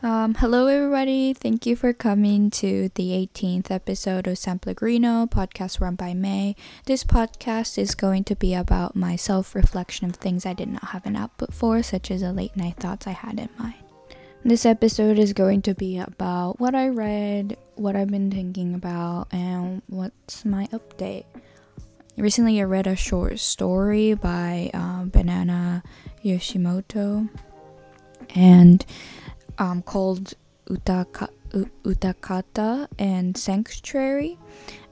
Um, hello, everybody. Thank you for coming to the 18th episode of San Pellegrino, podcast run by May. This podcast is going to be about my self reflection of things I did not have an output for, such as the late night thoughts I had in mind. This episode is going to be about what I read, what I've been thinking about, and what's my update. Recently, I read a short story by um, Banana Yoshimoto, and um, called Utaka, Utakata and Sanctuary.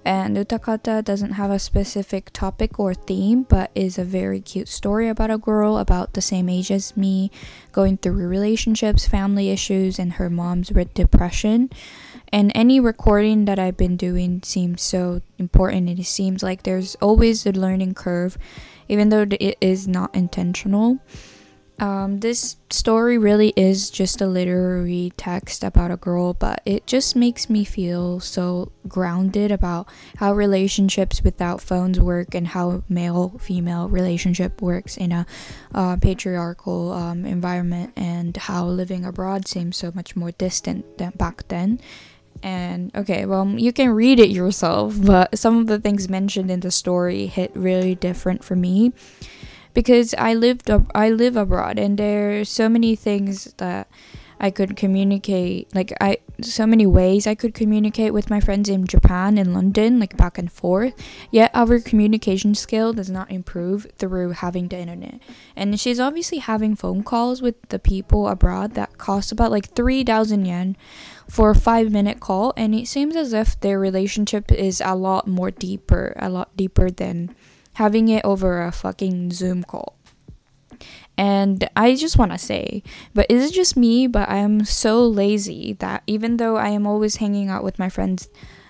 And Utakata doesn't have a specific topic or theme, but is a very cute story about a girl about the same age as me, going through relationships, family issues, and her mom's depression. And any recording that I've been doing seems so important. It seems like there's always a learning curve, even though it is not intentional. Um, this story really is just a literary text about a girl, but it just makes me feel so grounded about how relationships without phones work and how male female relationship works in a uh, patriarchal um, environment, and how living abroad seems so much more distant than back then. And okay, well, you can read it yourself, but some of the things mentioned in the story hit really different for me because I lived I live abroad and there are so many things that I could communicate like I so many ways I could communicate with my friends in Japan and London like back and forth. Yet our communication skill does not improve through having the internet. And she's obviously having phone calls with the people abroad that cost about like 3000 yen for a 5 minute call and it seems as if their relationship is a lot more deeper a lot deeper than having it over a fucking Zoom call. And I just want to say, but is it just me? But I am so lazy that even though I am always hanging out with my friends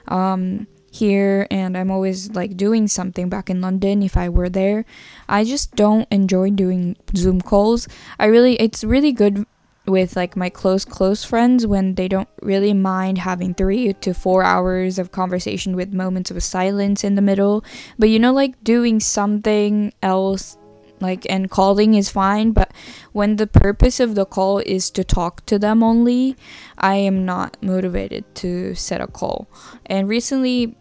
um, here and I'm always like doing something back in London if I were there, I just don't enjoy doing Zoom calls. I really, it's really good with like my close close friends when they don't really mind having 3 to 4 hours of conversation with moments of silence in the middle. But you know like doing something else like and calling is fine but when the purpose of the call is to talk to them only i am not motivated to set a call. And recently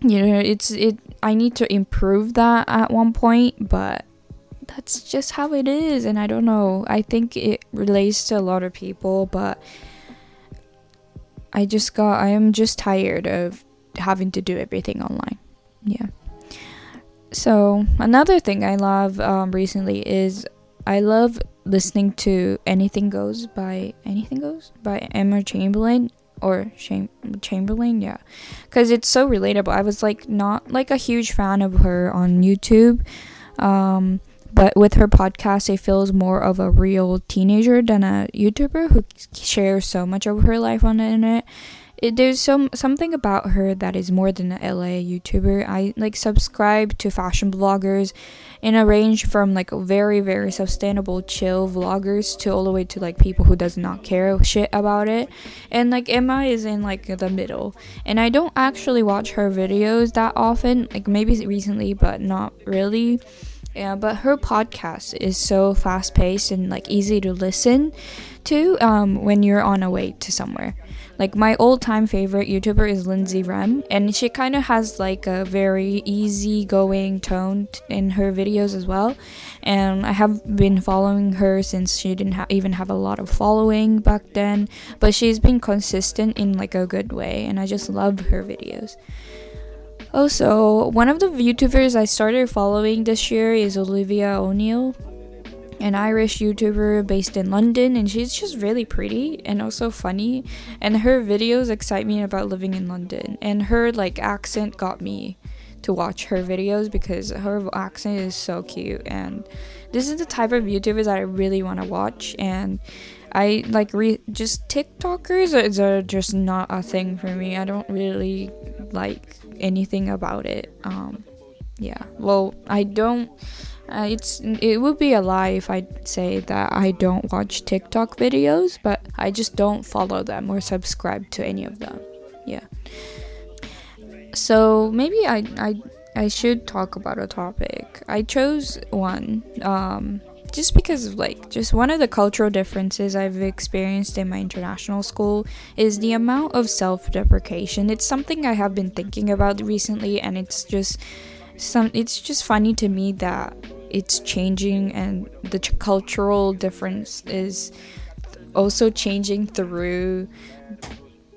you know it's it i need to improve that at one point but that's just how it is and i don't know. I think it relates to a lot of people but i just got i am just tired of having to do everything online. Yeah. So another thing i love um, recently is i love listening to anything goes by anything goes? By emma chamberlain or Cham- chamberlain? Yeah. Because it's so relatable. I was like not like a huge fan of her on youtube um, but with her podcast, it feels more of a real teenager than a YouTuber who shares so much of her life on the internet. It, there's some something about her that is more than a LA YouTuber. I like subscribe to fashion bloggers in a range from like very very sustainable chill vloggers to all the way to like people who does not care shit about it. And like Emma is in like the middle. And I don't actually watch her videos that often, like maybe recently but not really yeah, but her podcast is so fast paced and like easy to listen to um, when you're on a way to somewhere. Like my old time favorite YouTuber is Lindsay Rem, and she kind of has like a very easy going tone in her videos as well. And I have been following her since she didn't ha- even have a lot of following back then, but she's been consistent in like a good way, and I just love her videos. Also, one of the YouTubers I started following this year is Olivia O'Neill, an Irish YouTuber based in London, and she's just really pretty and also funny. And her videos excite me about living in London, and her like accent got me to watch her videos because her accent is so cute and this is the type of YouTubers that I really want to watch and I like re- just TikTokers are just not a thing for me. I don't really like anything about it. Um, yeah. Well, I don't. Uh, it's it would be a lie if I say that I don't watch TikTok videos, but I just don't follow them or subscribe to any of them. Yeah. So maybe I I I should talk about a topic. I chose one. Um, just because of like just one of the cultural differences I've experienced in my international school is the amount of self-deprecation. It's something I have been thinking about recently and it's just some it's just funny to me that it's changing and the cultural difference is also changing through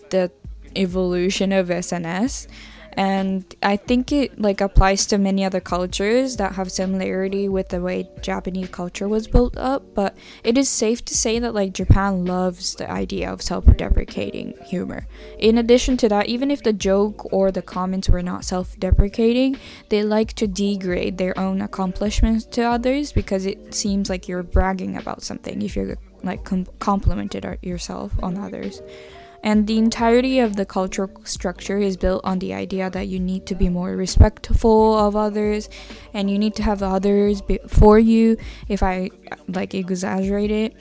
the evolution of SNS and i think it like applies to many other cultures that have similarity with the way japanese culture was built up but it is safe to say that like japan loves the idea of self-deprecating humor. In addition to that even if the joke or the comments were not self-deprecating they like to degrade their own accomplishments to others because it seems like you're bragging about something if you're like com- complimented yourself on others and the entirety of the cultural structure is built on the idea that you need to be more respectful of others and you need to have others for you if i like exaggerate it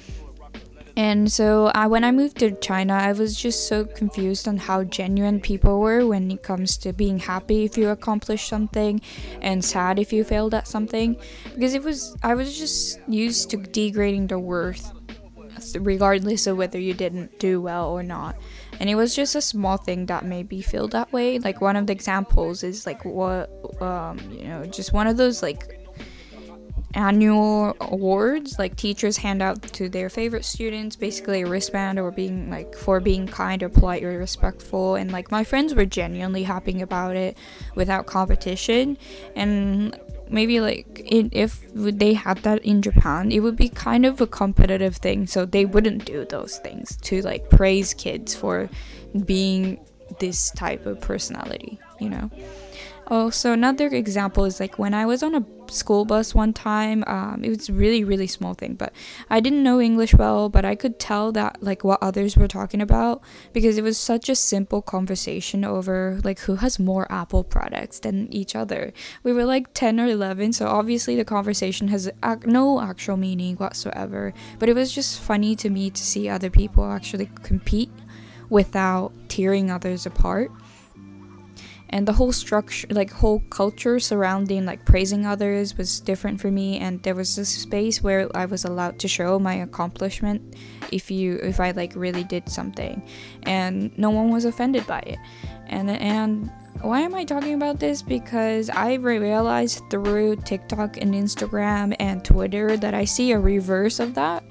and so I, when I moved to China, I was just so confused on how genuine people were when it comes to being happy if you accomplish something and sad if you failed at something. Because it was, I was just used to degrading the worth regardless of whether you didn't do well or not. And it was just a small thing that made me feel that way. Like one of the examples is like what um, you know, just one of those like annual awards like teachers hand out to their favorite students basically a wristband or being like for being kind or polite or respectful and like my friends were genuinely happy about it without competition and maybe like it, if they had that in Japan, it would be kind of a competitive thing. So they wouldn't do those things to like praise kids for being this type of personality, you know. Also, another example is like when I was on a school bus one time. Um, it was really, really small thing, but I didn't know English well, but I could tell that like what others were talking about because it was such a simple conversation over like who has more Apple products than each other. We were like 10 or 11, so obviously the conversation has ac- no actual meaning whatsoever, but it was just funny to me to see other people actually compete without tearing others apart and the whole structure like whole culture surrounding like praising others was different for me and there was this space where i was allowed to show my accomplishment if you if i like really did something and no one was offended by it. And and why am I talking about this? Because I realized through TikTok and Instagram and Twitter that I see a reverse of that.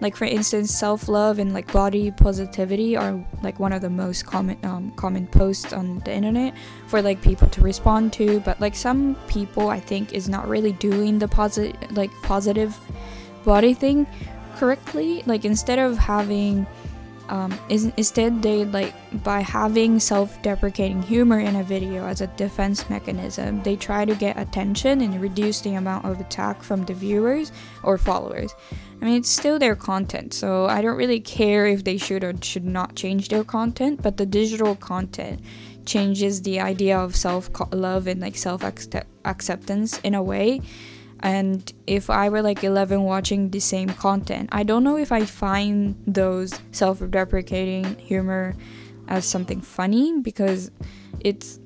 Like for instance, self-love and like body positivity are like one of the most common um, common posts on the internet for like people to respond to. But like some people, I think, is not really doing the positive like positive body thing correctly. Like instead of having um, is, instead they like by having self-deprecating humor in a video as a defense mechanism they try to get attention and reduce the amount of attack from the viewers or followers. I mean it's still their content so i don't really care if they should or should not change their content but the digital content changes the idea of self-love and like self-acceptance in a way and if i were like 11 watching the same content i don't know if i find those self-deprecating humor as something funny because it's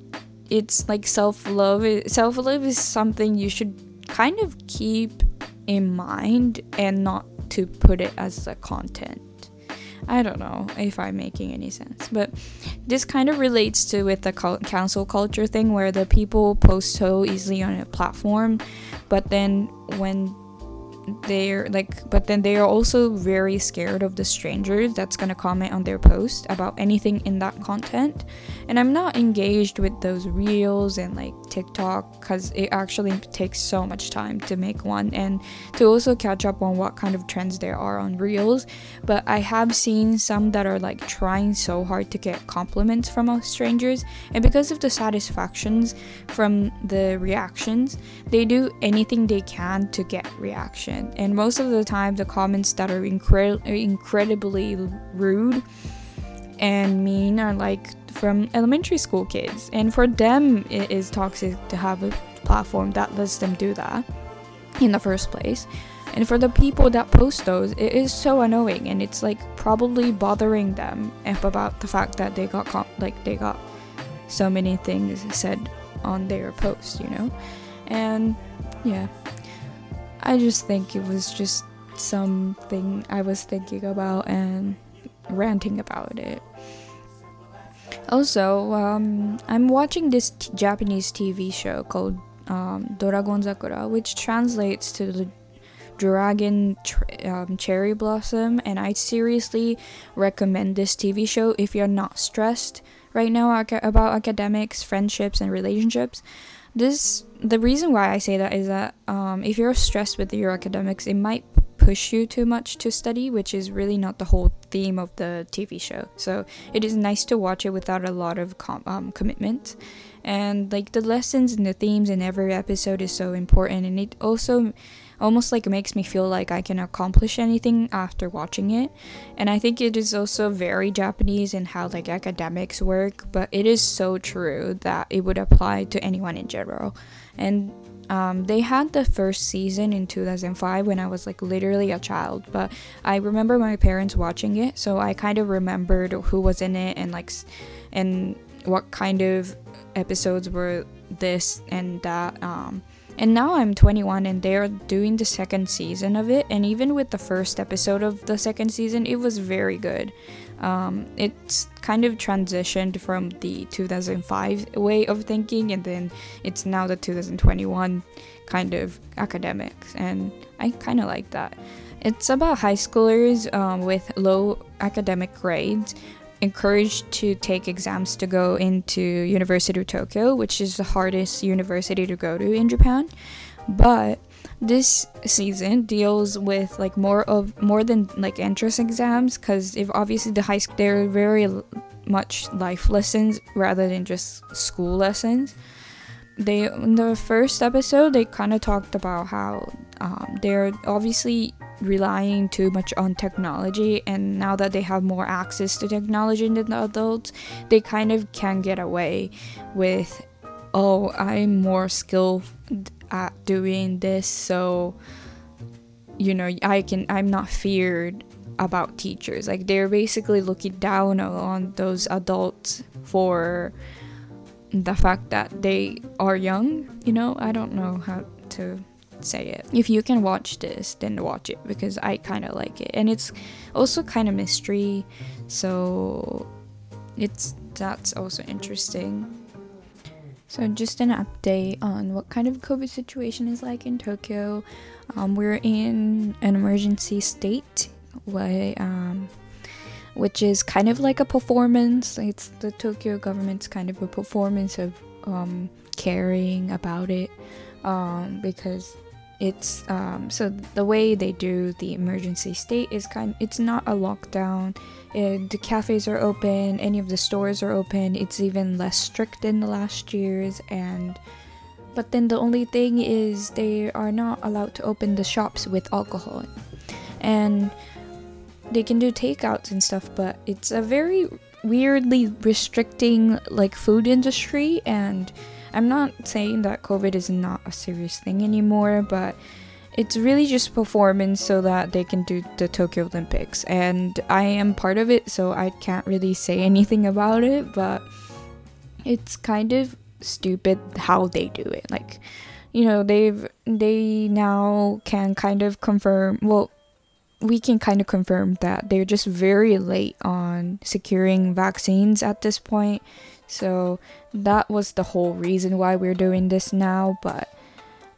it's like self-love self-love is something you should kind of keep in mind and not to put it as a content I don't know if I'm making any sense, but this kind of relates to with the cancel culture thing where the people post so easily on a platform, but then when they're like but then they are also very scared of the strangers that's going to comment on their post about anything in that content. And i'm not engaged with those reels and like tiktok because it actually takes so much time to make one and to also catch up on what kind of trends there are on reels. But i have seen some that are like trying so hard to get compliments from strangers. And because of the satisfactions from the reactions they do anything they can to get reaction and most of the time, the comments that are incre- incredibly rude and mean are like from elementary school kids. And for them, it is toxic to have a platform that lets them do that in the first place. And for the people that post those, it is so annoying, and it's like probably bothering them about the fact that they got com- like they got so many things said on their post, you know. And yeah, I just think it was just something I was thinking about and ranting about it. Also, um, I'm watching this t- Japanese TV show called um, Doragon Zakura, which translates to the Dragon tr- um, Cherry Blossom, and I seriously recommend this TV show if you're not stressed right now about academics, friendships, and relationships. This the reason why I say that is that um, if you're stressed with your academics, it might push you too much to study, which is really not the whole theme of the TV show. So it is nice to watch it without a lot of com- um, commitment. And like the lessons and the themes in every episode is so important, and it also almost like makes me feel like I can accomplish anything after watching it. And I think it is also very Japanese in how like academics work, but it is so true that it would apply to anyone in general. And um, they had the first season in 2005 when I was like literally a child, but I remember my parents watching it, so I kind of remembered who was in it and like and what kind of episodes were this and that. Um, and now I'm 21 and they're doing the second season of it. And even with the first episode of the second season, it was very good. Um, it's kind of transitioned from the 2005 way of thinking, and then it's now the 2021 kind of academics. And I kind of like that. It's about high schoolers um, with low academic grades encouraged to take exams to go into University of Tokyo, which is the hardest university to go to in Japan. But this season deals with like more of more than like entrance exams because if obviously the high school they're very much life lessons rather than just school lessons they in the first episode they kind of talked about how um, they're obviously relying too much on technology and now that they have more access to technology than the adults they kind of can get away with oh i'm more skilled at doing this so you know i can i'm not feared about teachers. Like they're basically looking down on those adults for the fact that they are young you know? I don't know how to say it if you can watch this then watch it because i kind of like it and it's also kind of mystery so it's that's also interesting so, just an update on what kind of COVID situation is like in Tokyo. Um, we're in an emergency state, um, which is kind of like a performance. It's the Tokyo government's kind of a performance of um, caring about it um, because it's um, so the way they do the emergency state is kind it's not a lockdown. It, the cafes are open any of the stores are open it's even less strict than the last years and but then the only thing is they are not allowed to open the shops with alcohol. And they can do takeouts and stuff but it's a very weirdly restricting like food industry and I'm not saying that COVID is not a serious thing anymore, but it's really just performance so that they can do the Tokyo Olympics. And I am part of it, so I can't really say anything about it, but it's kind of stupid how they do it. Like, you know, they've they now can kind of confirm well we can kind of confirm that they're just very late on securing vaccines at this point so that was the whole reason why we're doing this now. But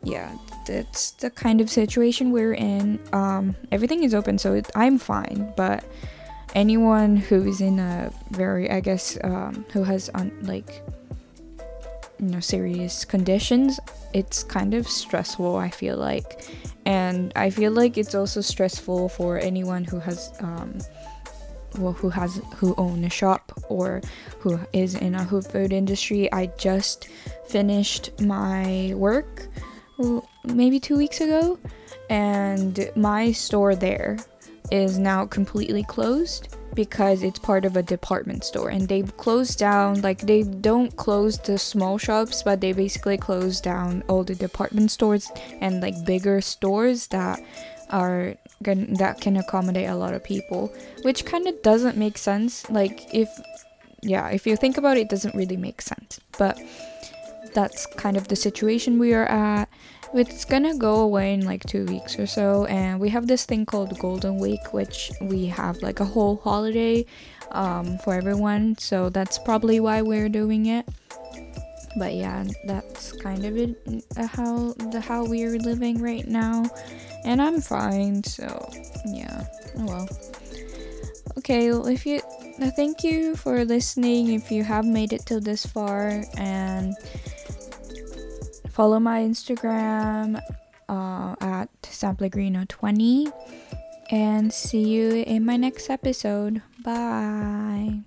yeah, that's the kind of situation we're in. Um, everything is open, so it, I'm fine. But anyone who is in a very, I guess, um, who has on like you know serious conditions, it's kind of stressful. I feel like, and I feel like it's also stressful for anyone who has um, well, who has who own a shop or who is in a food industry. I just finished my work maybe two weeks ago, and my store there is now completely closed because it's part of a department store and they've closed down like they don't close the small shops but they basically close down all the department stores and like bigger stores that are that can accommodate a lot of people, which kind of doesn't make sense. Like if yeah, if you think about it, it doesn't really make sense. But that's kind of the situation we are at it's gonna go away in like two weeks or so and we have this thing called golden week which we have like a whole holiday um, for everyone so that's probably why we're doing it but yeah that's kind of it uh, how the how we're living right now and i'm fine so yeah. Oh well. Okay well, if you uh, thank you for listening if you have made it till this far and follow my instagram uh, at samplegrino20 and see you in my next episode. Bye